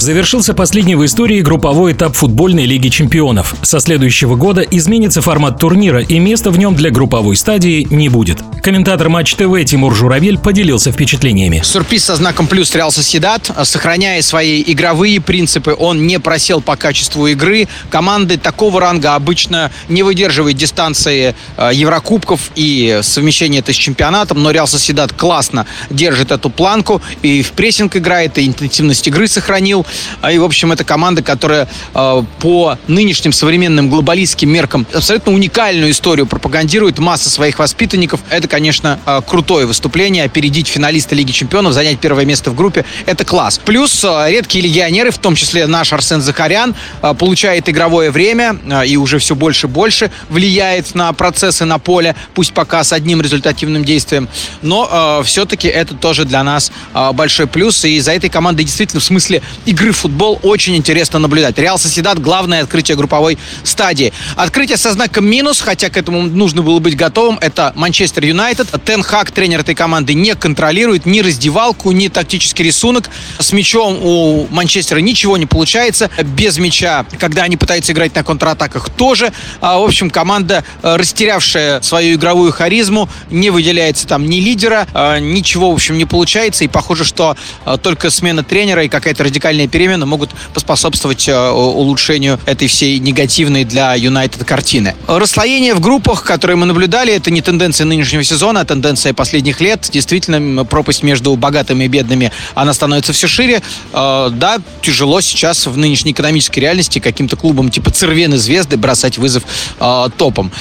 Завершился последний в истории групповой этап футбольной лиги чемпионов. Со следующего года изменится формат турнира, и места в нем для групповой стадии не будет. Комментатор Матч ТВ Тимур Журавель поделился впечатлениями. Сюрприз со знаком плюс Реал Сосьедад. Сохраняя свои игровые принципы, он не просел по качеству игры. Команды такого ранга обычно не выдерживают дистанции э, Еврокубков и совмещение это с чемпионатом, но Реал Сосьедад классно держит эту планку и в прессинг играет, и интенсивность игры сохранил. А И, в общем, это команда, которая э, по нынешним современным глобалистским меркам абсолютно уникальную историю пропагандирует. Масса своих воспитанников. Это, конечно, э, крутое выступление. Опередить финалиста Лиги Чемпионов, занять первое место в группе – это класс. Плюс э, редкие легионеры, в том числе наш Арсен Захарян, получает игровое время и уже все больше и больше влияет на процессы на поле, пусть пока с одним результативным действием. Но все-таки это тоже для нас большой плюс. И за этой командой действительно в смысле игры в футбол очень интересно наблюдать. Реал Соседат – главное открытие групповой стадии. Открытие со знаком минус, хотя к этому нужно было быть готовым, это Манчестер Юнайтед. Тен Хак, тренер этой команды, не контролирует ни раздевалку, ни тактический рисунок. С мячом у Манчестера ничего не получается. Без мяча, когда они пытаются играть на контратаках, тоже. А, В общем, команда, э, растерявшая свою игровую харизму, не выделяется там ни лидера, э, ничего, в общем, не получается. И похоже, что э, только смена тренера и какая-то радикальная перемена могут поспособствовать э, улучшению этой всей негативной для Юнайтед картины. Расслоение в группах, которые мы наблюдали, это не тенденция нынешнего сезона, а тенденция последних лет. Действительно, пропасть между богатыми и бедными, она становится все шире. Э, Да, тяжело сейчас в нынешней экономической реальности каким-то клубам типа Цервены Звезды бросать вызов э, топом.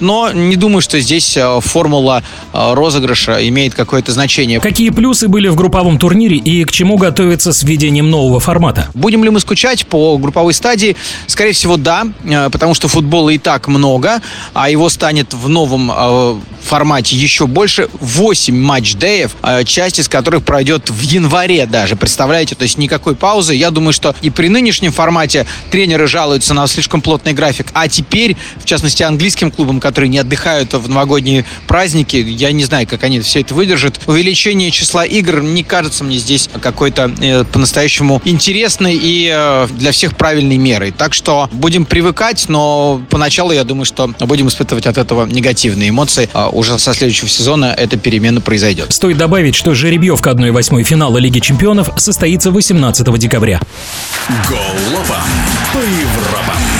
Но не думаю, что здесь формула розыгрыша имеет какое-то значение. Какие плюсы были в групповом турнире и к чему готовиться с введением нового формата? Будем ли мы скучать по групповой стадии? Скорее всего, да, э, потому что футбола и так много, а его станет в новом э, формате еще больше. 8 матч-деев, э, часть из которых пройдет в январе даже, представляете? То есть никакой паузы. Я думаю, что и при нынешнем формате тренеры жалуются на слишком плотный график, а теперь, в частности, английским клубам, которые не отдыхают в новогодние праздники, я не знаю, как они все это выдержат. Увеличение числа игр не кажется мне здесь какой-то э, по-настоящему интересной и э, для всех правильной мерой. Так что будем привыкать, но поначалу я думаю, что будем испытывать от этого негативные эмоции. А уже со следующего сезона эта перемена произойдет. Стоит добавить, что жеребьевка 1-8 финала Лиги чемпионов состоится 18 декабря. Голопом по Европам.